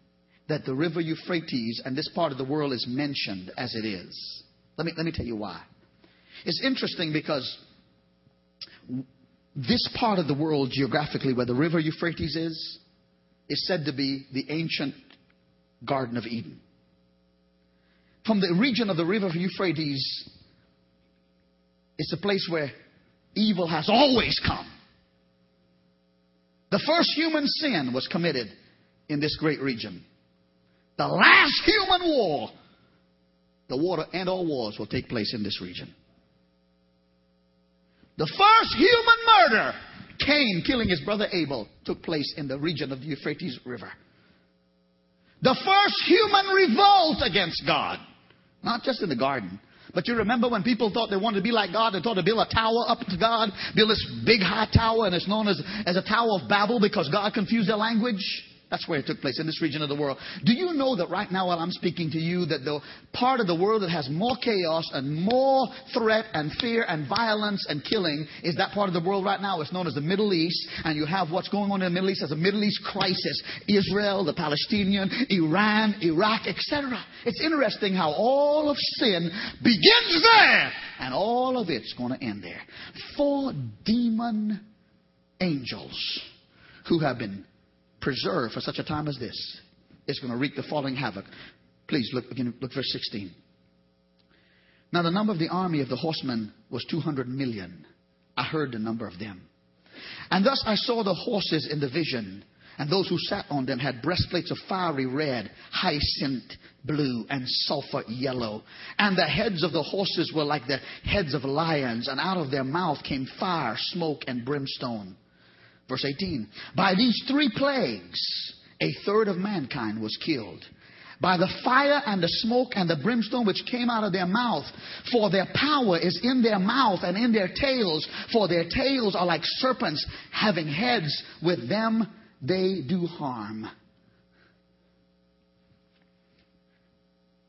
that the river Euphrates and this part of the world is mentioned as it is. Let me, let me tell you why. It's interesting because this part of the world, geographically, where the river Euphrates is, is said to be the ancient Garden of Eden. From the region of the river Euphrates, it's a place where evil has always come. The first human sin was committed in this great region. The last human war, the war end all wars, will take place in this region. The first human murder, Cain killing his brother Abel, took place in the region of the Euphrates River. The first human revolt against God, not just in the garden, but you remember when people thought they wanted to be like God, they thought to build a tower up to God, build this big high tower, and it's known as, as a Tower of Babel because God confused their language? That's where it took place, in this region of the world. Do you know that right now, while I'm speaking to you, that the part of the world that has more chaos and more threat and fear and violence and killing is that part of the world right now? It's known as the Middle East, and you have what's going on in the Middle East as a Middle East crisis Israel, the Palestinian, Iran, Iraq, etc. It's interesting how all of sin begins there, and all of it's going to end there. Four demon angels who have been preserved for such a time as this is going to wreak the following havoc. Please look again, look verse 16. Now the number of the army of the horsemen was 200 million. I heard the number of them. And thus I saw the horses in the vision, and those who sat on them had breastplates of fiery red, hyacinth blue, and sulfur yellow. And the heads of the horses were like the heads of lions, and out of their mouth came fire, smoke, and brimstone. Verse 18. By these three plagues, a third of mankind was killed. By the fire and the smoke and the brimstone which came out of their mouth, for their power is in their mouth and in their tails, for their tails are like serpents having heads, with them they do harm.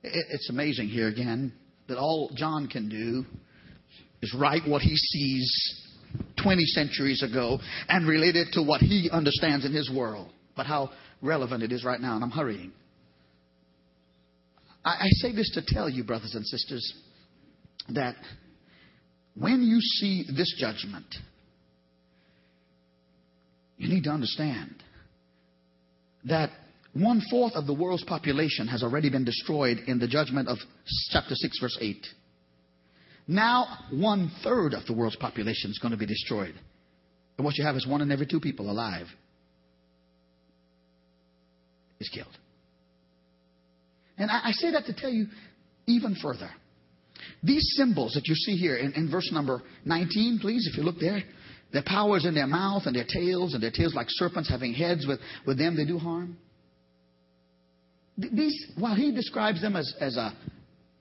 It's amazing here again that all John can do is write what he sees 20 centuries ago and relate it to what he understands in his world. But how relevant it is right now, and I'm hurrying. I, I say this to tell you, brothers and sisters, that when you see this judgment, you need to understand that one fourth of the world's population has already been destroyed in the judgment of chapter 6, verse 8. Now, one third of the world's population is going to be destroyed. And what you have is one in every two people alive is killed. And I, I say that to tell you even further. These symbols that you see here in, in verse number 19, please, if you look there, their powers in their mouth and their tails, and their tails like serpents having heads, with, with them they do harm. These, while he describes them as, as a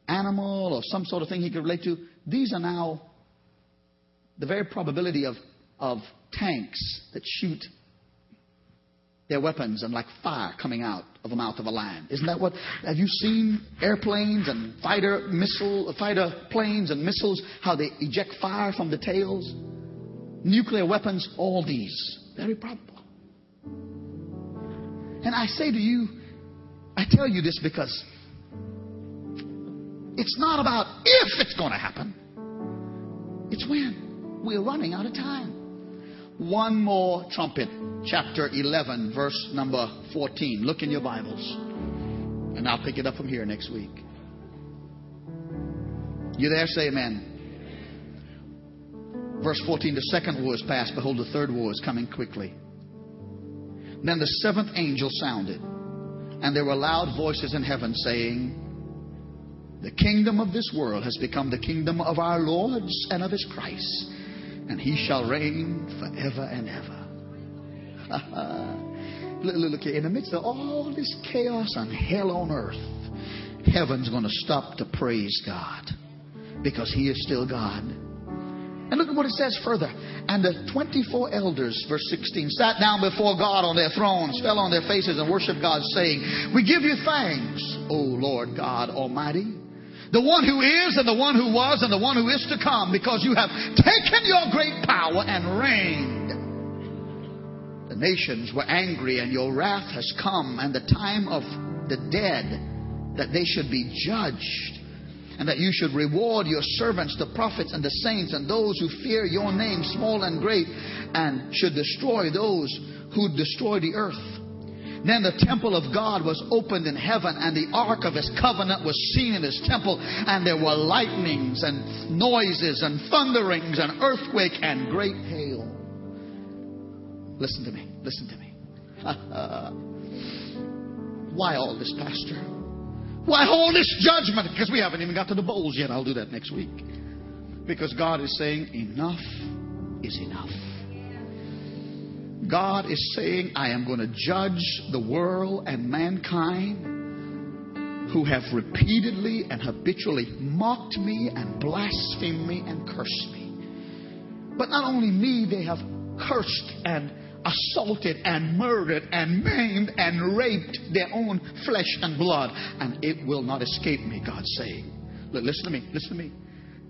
animal or some sort of thing he could relate to, these are now the very probability of, of tanks that shoot their weapons and like fire coming out of the mouth of a lion. Isn't that what? Have you seen airplanes and fighter missile, fighter planes and missiles? How they eject fire from the tails? Nuclear weapons, all these very probable. And I say to you, I tell you this because it's not about if it's going to happen, it's when. We're running out of time. One more trumpet, chapter 11, verse number 14. Look in your Bibles, and I'll pick it up from here next week. You there? Say amen. Verse 14 The second war is past. Behold, the third war is coming quickly. Then the seventh angel sounded, and there were loud voices in heaven saying, the kingdom of this world has become the kingdom of our Lord's and of his Christ, and he shall reign forever and ever. look, look, in the midst of all this chaos and hell on earth, heaven's going to stop to praise God because he is still God. And look at what it says further. And the 24 elders, verse 16, sat down before God on their thrones, fell on their faces, and worshiped God, saying, We give you thanks, O Lord God Almighty the one who is and the one who was and the one who is to come because you have taken your great power and reigned. The nations were angry and your wrath has come and the time of the dead that they should be judged and that you should reward your servants, the prophets and the saints and those who fear your name, small and great, and should destroy those who destroy the earth. Then the temple of God was opened in heaven, and the ark of his covenant was seen in his temple, and there were lightnings and noises and thunderings and earthquake and great hail. Listen to me. Listen to me. Why all this, Pastor? Why all this judgment? Because we haven't even got to the bowls yet. I'll do that next week. Because God is saying, enough is enough. God is saying, I am going to judge the world and mankind who have repeatedly and habitually mocked me and blasphemed me and cursed me. But not only me, they have cursed and assaulted and murdered and maimed and raped their own flesh and blood. And it will not escape me, God's saying. Look, listen to me, listen to me.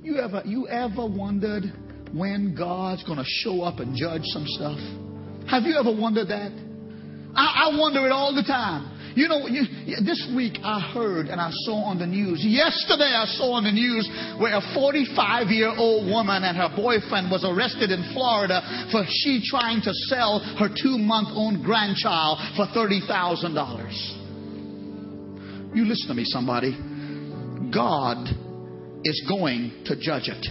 You ever, you ever wondered when God's going to show up and judge some stuff? Have you ever wondered that? I, I wonder it all the time. You know, you, this week I heard and I saw on the news. Yesterday I saw on the news where a 45 year old woman and her boyfriend was arrested in Florida for she trying to sell her two month old grandchild for $30,000. You listen to me, somebody. God is going to judge it.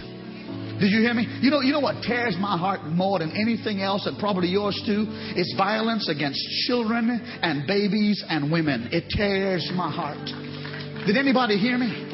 Did you hear me? You know, you know what tears my heart more than anything else, and probably yours too, is violence against children and babies and women. It tears my heart. Did anybody hear me?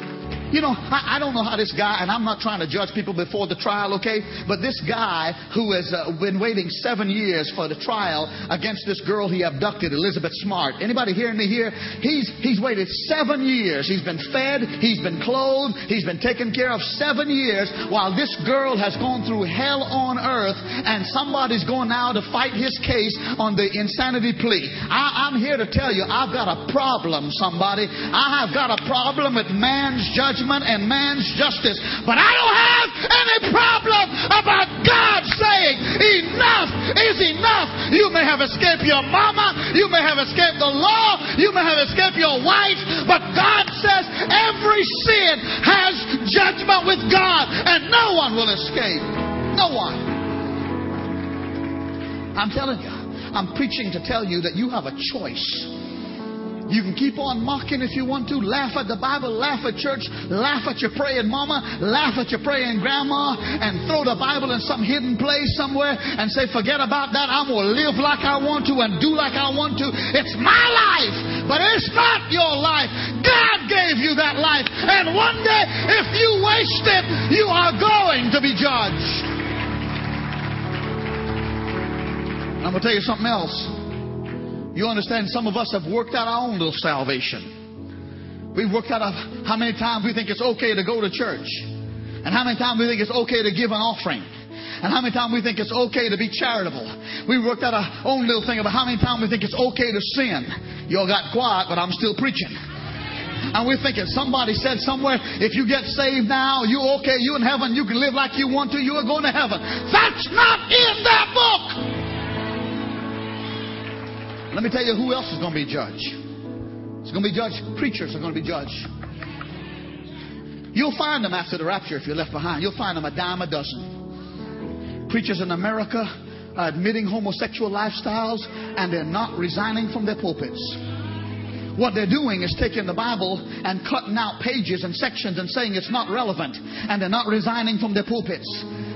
You know, I, I, don't know how this guy, and I'm not trying to judge people before the trial, okay? But this guy who has uh, been waiting seven years for the trial against this girl he abducted, Elizabeth Smart. Anybody hearing me here? He's, he's waited seven years. He's been fed, he's been clothed, he's been taken care of seven years while this girl has gone through hell on earth and somebody's going now to fight his case on the insanity plea. I, I'm here to tell you, I've got a problem, somebody. I have got a problem with man's judgment judgment and man's justice. But I don't have any problem about God saying, enough is enough. You may have escaped your mama, you may have escaped the law, you may have escaped your wife, but God says every sin has judgment with God, and no one will escape. No one. I'm telling you, I'm preaching to tell you that you have a choice you can keep on mocking if you want to, laugh at the Bible, laugh at church, laugh at your praying mama, laugh at your praying grandma, and throw the Bible in some hidden place somewhere and say, forget about that. I'm going to live like I want to and do like I want to. It's my life, but it's not your life. God gave you that life. And one day, if you waste it, you are going to be judged. I'm going to tell you something else. You understand, some of us have worked out our own little salvation. We've worked out how many times we think it's okay to go to church, and how many times we think it's okay to give an offering. And how many times we think it's okay to be charitable. We worked out our own little thing about how many times we think it's okay to sin. Y'all got quiet, but I'm still preaching. And we're thinking somebody said somewhere, if you get saved now, you're okay, you're in heaven, you can live like you want to, you are going to heaven. That's not in that book. Let me tell you who else is going to be judged. It's going to be judged. Preachers are going to be judged. You'll find them after the rapture if you're left behind. You'll find them a dime a dozen. Preachers in America are admitting homosexual lifestyles and they're not resigning from their pulpits. What they're doing is taking the Bible and cutting out pages and sections and saying it's not relevant and they're not resigning from their pulpits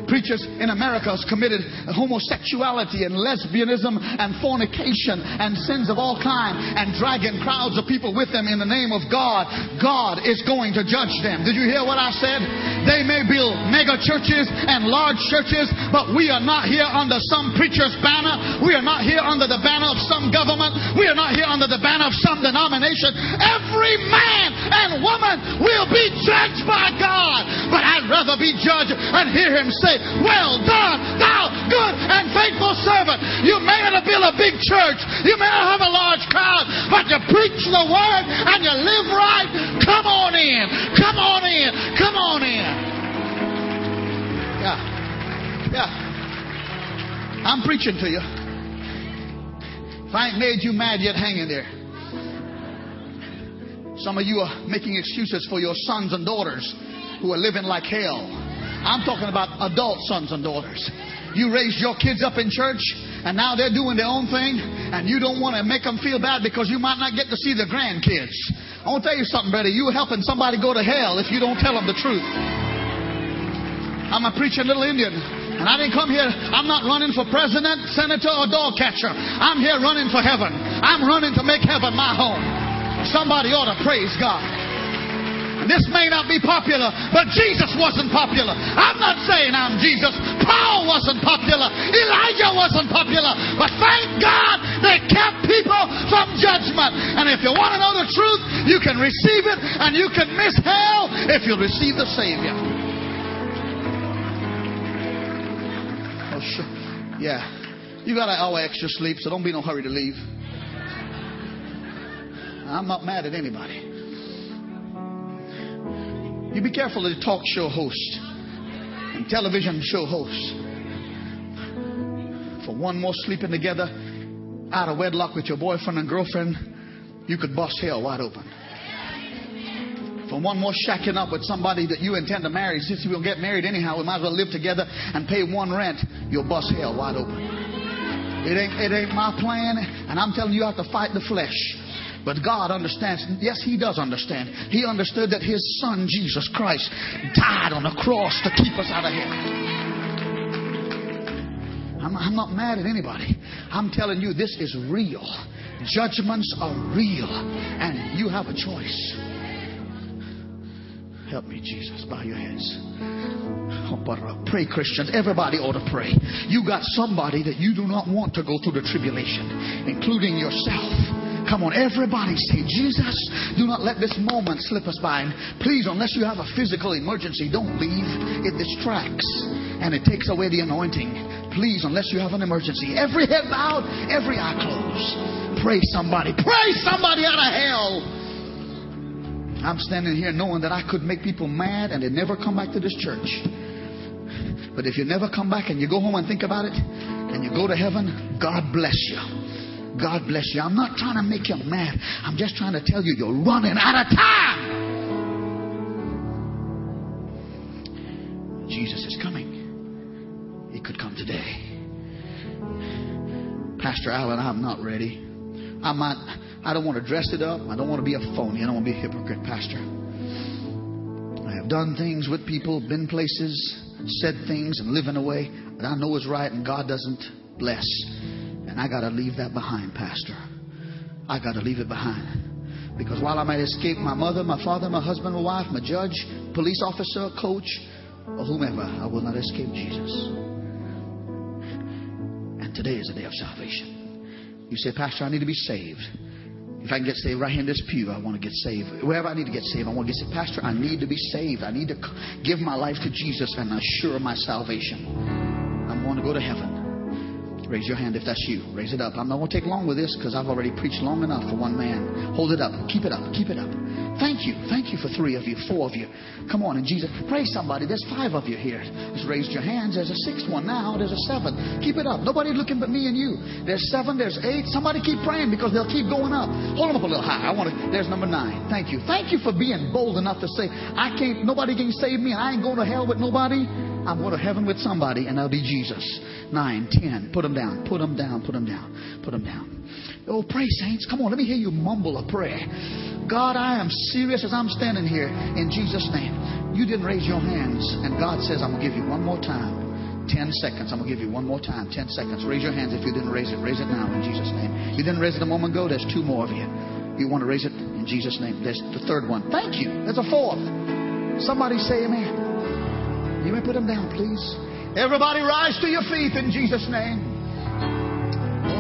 preachers in America has committed homosexuality and lesbianism and fornication and sins of all kind and dragging crowds of people with them in the name of God. God is going to judge them. Did you hear what I said? They may build mega churches and large churches, but we are not here under some preacher's banner. We are not here under the banner of some government. We are not here under the banner of some denomination. Every man and woman will be judged by God. But I'd rather be judged and hear him say, well done, thou good and faithful servant. You may not build a big church, you may not have a large crowd, but you preach the word and you live right. Come on in, come on in, come on in. Yeah, yeah. I'm preaching to you. If I ain't made you mad yet, hang in there. Some of you are making excuses for your sons and daughters who are living like hell. I'm talking about adult sons and daughters. You raised your kids up in church, and now they're doing their own thing, and you don't want to make them feel bad because you might not get to see their grandkids. I want to tell you something, brother. You're helping somebody go to hell if you don't tell them the truth. I'm a preaching little Indian. And I didn't come here, I'm not running for president, senator, or dog catcher. I'm here running for heaven. I'm running to make heaven my home. Somebody ought to praise God. This may not be popular, but Jesus wasn't popular. I'm not saying I'm Jesus. Paul wasn't popular. Elijah wasn't popular. But thank God they kept people from judgment. And if you want to know the truth, you can receive it and you can miss hell if you receive the Savior. Oh, sure. Yeah. You got an oh, hour extra sleep, so don't be no hurry to leave. I'm not mad at anybody. You be careful of talk show host and television show host. For one more sleeping together out of wedlock with your boyfriend and girlfriend, you could bust hell wide open. For one more shacking up with somebody that you intend to marry, since will get married anyhow, we might as well live together and pay one rent, you'll bust hell wide open. It ain't, it ain't my plan, and I'm telling you, you have to fight the flesh. But God understands. Yes, He does understand. He understood that His Son, Jesus Christ, died on the cross to keep us out of hell. I'm, I'm not mad at anybody. I'm telling you, this is real. Judgments are real. And you have a choice. Help me, Jesus. Bow your heads. Oh, uh, pray, Christians. Everybody ought to pray. You got somebody that you do not want to go through the tribulation, including yourself. Come on, everybody say, Jesus, do not let this moment slip us by. And please, unless you have a physical emergency, don't leave. It distracts and it takes away the anointing. Please, unless you have an emergency. Every head bowed, every eye closed. Pray somebody. Pray somebody out of hell. I'm standing here knowing that I could make people mad and they never come back to this church. But if you never come back and you go home and think about it and you go to heaven, God bless you. God bless you. I'm not trying to make you mad. I'm just trying to tell you you're running out of time. Jesus is coming. He could come today. Pastor Allen, I'm not ready. I'm not, I don't want to dress it up. I don't want to be a phony. I don't want to be a hypocrite, Pastor. I have done things with people, been places, said things, and live in a way that I know is right and God doesn't bless. And I got to leave that behind, Pastor. I got to leave it behind. Because while I might escape my mother, my father, my husband, my wife, my judge, police officer, coach, or whomever, I will not escape Jesus. And today is the day of salvation. You say, Pastor, I need to be saved. If I can get saved right here in this pew, I want to get saved. Wherever I need to get saved, I want to get saved. Pastor, I need to be saved. I need to give my life to Jesus and assure my salvation. I'm going to go to heaven. Raise your hand if that's you. Raise it up. I'm not going to take long with this because I've already preached long enough for one man. Hold it up. Keep it up. Keep it up. Thank you. Thank you for three of you, four of you. Come on, and Jesus, pray somebody. There's five of you here. Just raised your hands. There's a sixth one now. There's a seventh. Keep it up. Nobody looking but me and you. There's seven. There's eight. Somebody keep praying because they'll keep going up. Hold them up a little high. I want to. There's number nine. Thank you. Thank you for being bold enough to say, I can't. Nobody can save me. I ain't going to hell with nobody. I'm going to heaven with somebody, and that'll be Jesus. Nine, ten. Put them down. Put them down. Put them down. Put them down. Oh, pray, saints. Come on, let me hear you mumble a prayer. God, I am serious as I'm standing here in Jesus' name. You didn't raise your hands, and God says, I'm going to give you one more time. Ten seconds. I'm going to give you one more time. Ten seconds. Raise your hands if you didn't raise it. Raise it now in Jesus' name. You didn't raise it a moment ago. There's two more of you. You want to raise it in Jesus' name. There's the third one. Thank you. There's a fourth. Somebody say amen. You may put them down, please. Everybody rise to your feet in Jesus' name.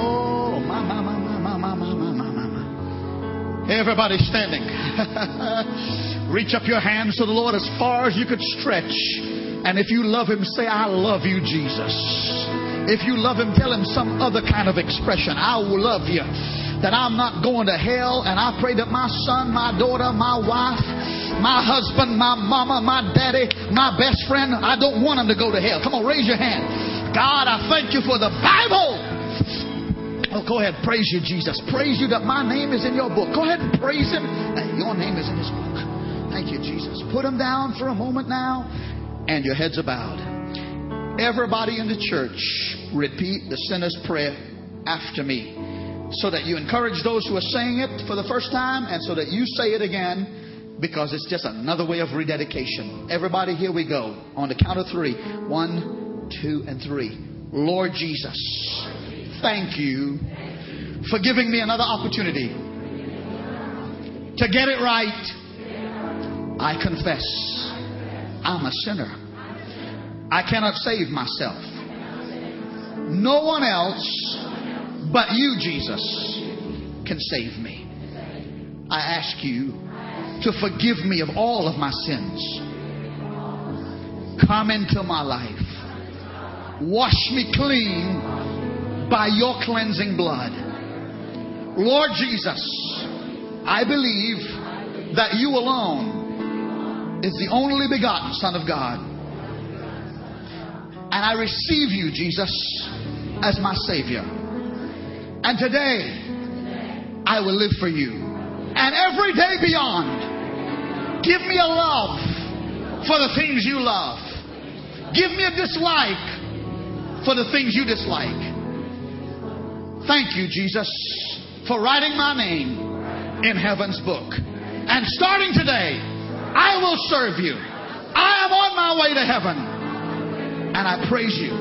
Oh, my, my, my, my, my, my, my, my, my, my. Everybody standing. Reach up your hands to the Lord as far as you could stretch. And if you love Him, say, I love you, Jesus. If you love Him, tell Him some other kind of expression. I will love you. That I'm not going to hell. And I pray that my son, my daughter, my wife, my husband, my mama, my daddy, my best friend. I don't want them to go to hell. Come on, raise your hand. God, I thank you for the Bible. Oh, go ahead. Praise you, Jesus. Praise you that my name is in your book. Go ahead and praise him that your name is in his book. Thank you, Jesus. Put them down for a moment now, and your heads are bowed. Everybody in the church, repeat the sinner's prayer after me so that you encourage those who are saying it for the first time and so that you say it again because it's just another way of rededication. Everybody, here we go. On the count of three: one, two, and three. Lord Jesus, thank you for giving me another opportunity to get it right. I confess I'm a sinner. I cannot save myself. No one else but you, Jesus, can save me. I ask you to forgive me of all of my sins. Come into my life. Wash me clean by your cleansing blood. Lord Jesus, I believe that you alone is the only begotten Son of God. And I receive you, Jesus, as my Savior. And today, I will live for you. And every day beyond, give me a love for the things you love. Give me a dislike for the things you dislike. Thank you, Jesus, for writing my name in heaven's book. And starting today, I will serve you. I am on my way to heaven. And I praise you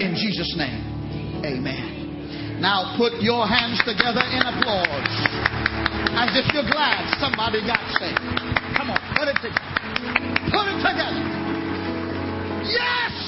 in Jesus' name. Amen. Now put your hands together in applause as if you're glad somebody got saved. Come on, put it together. Put it together. Yes!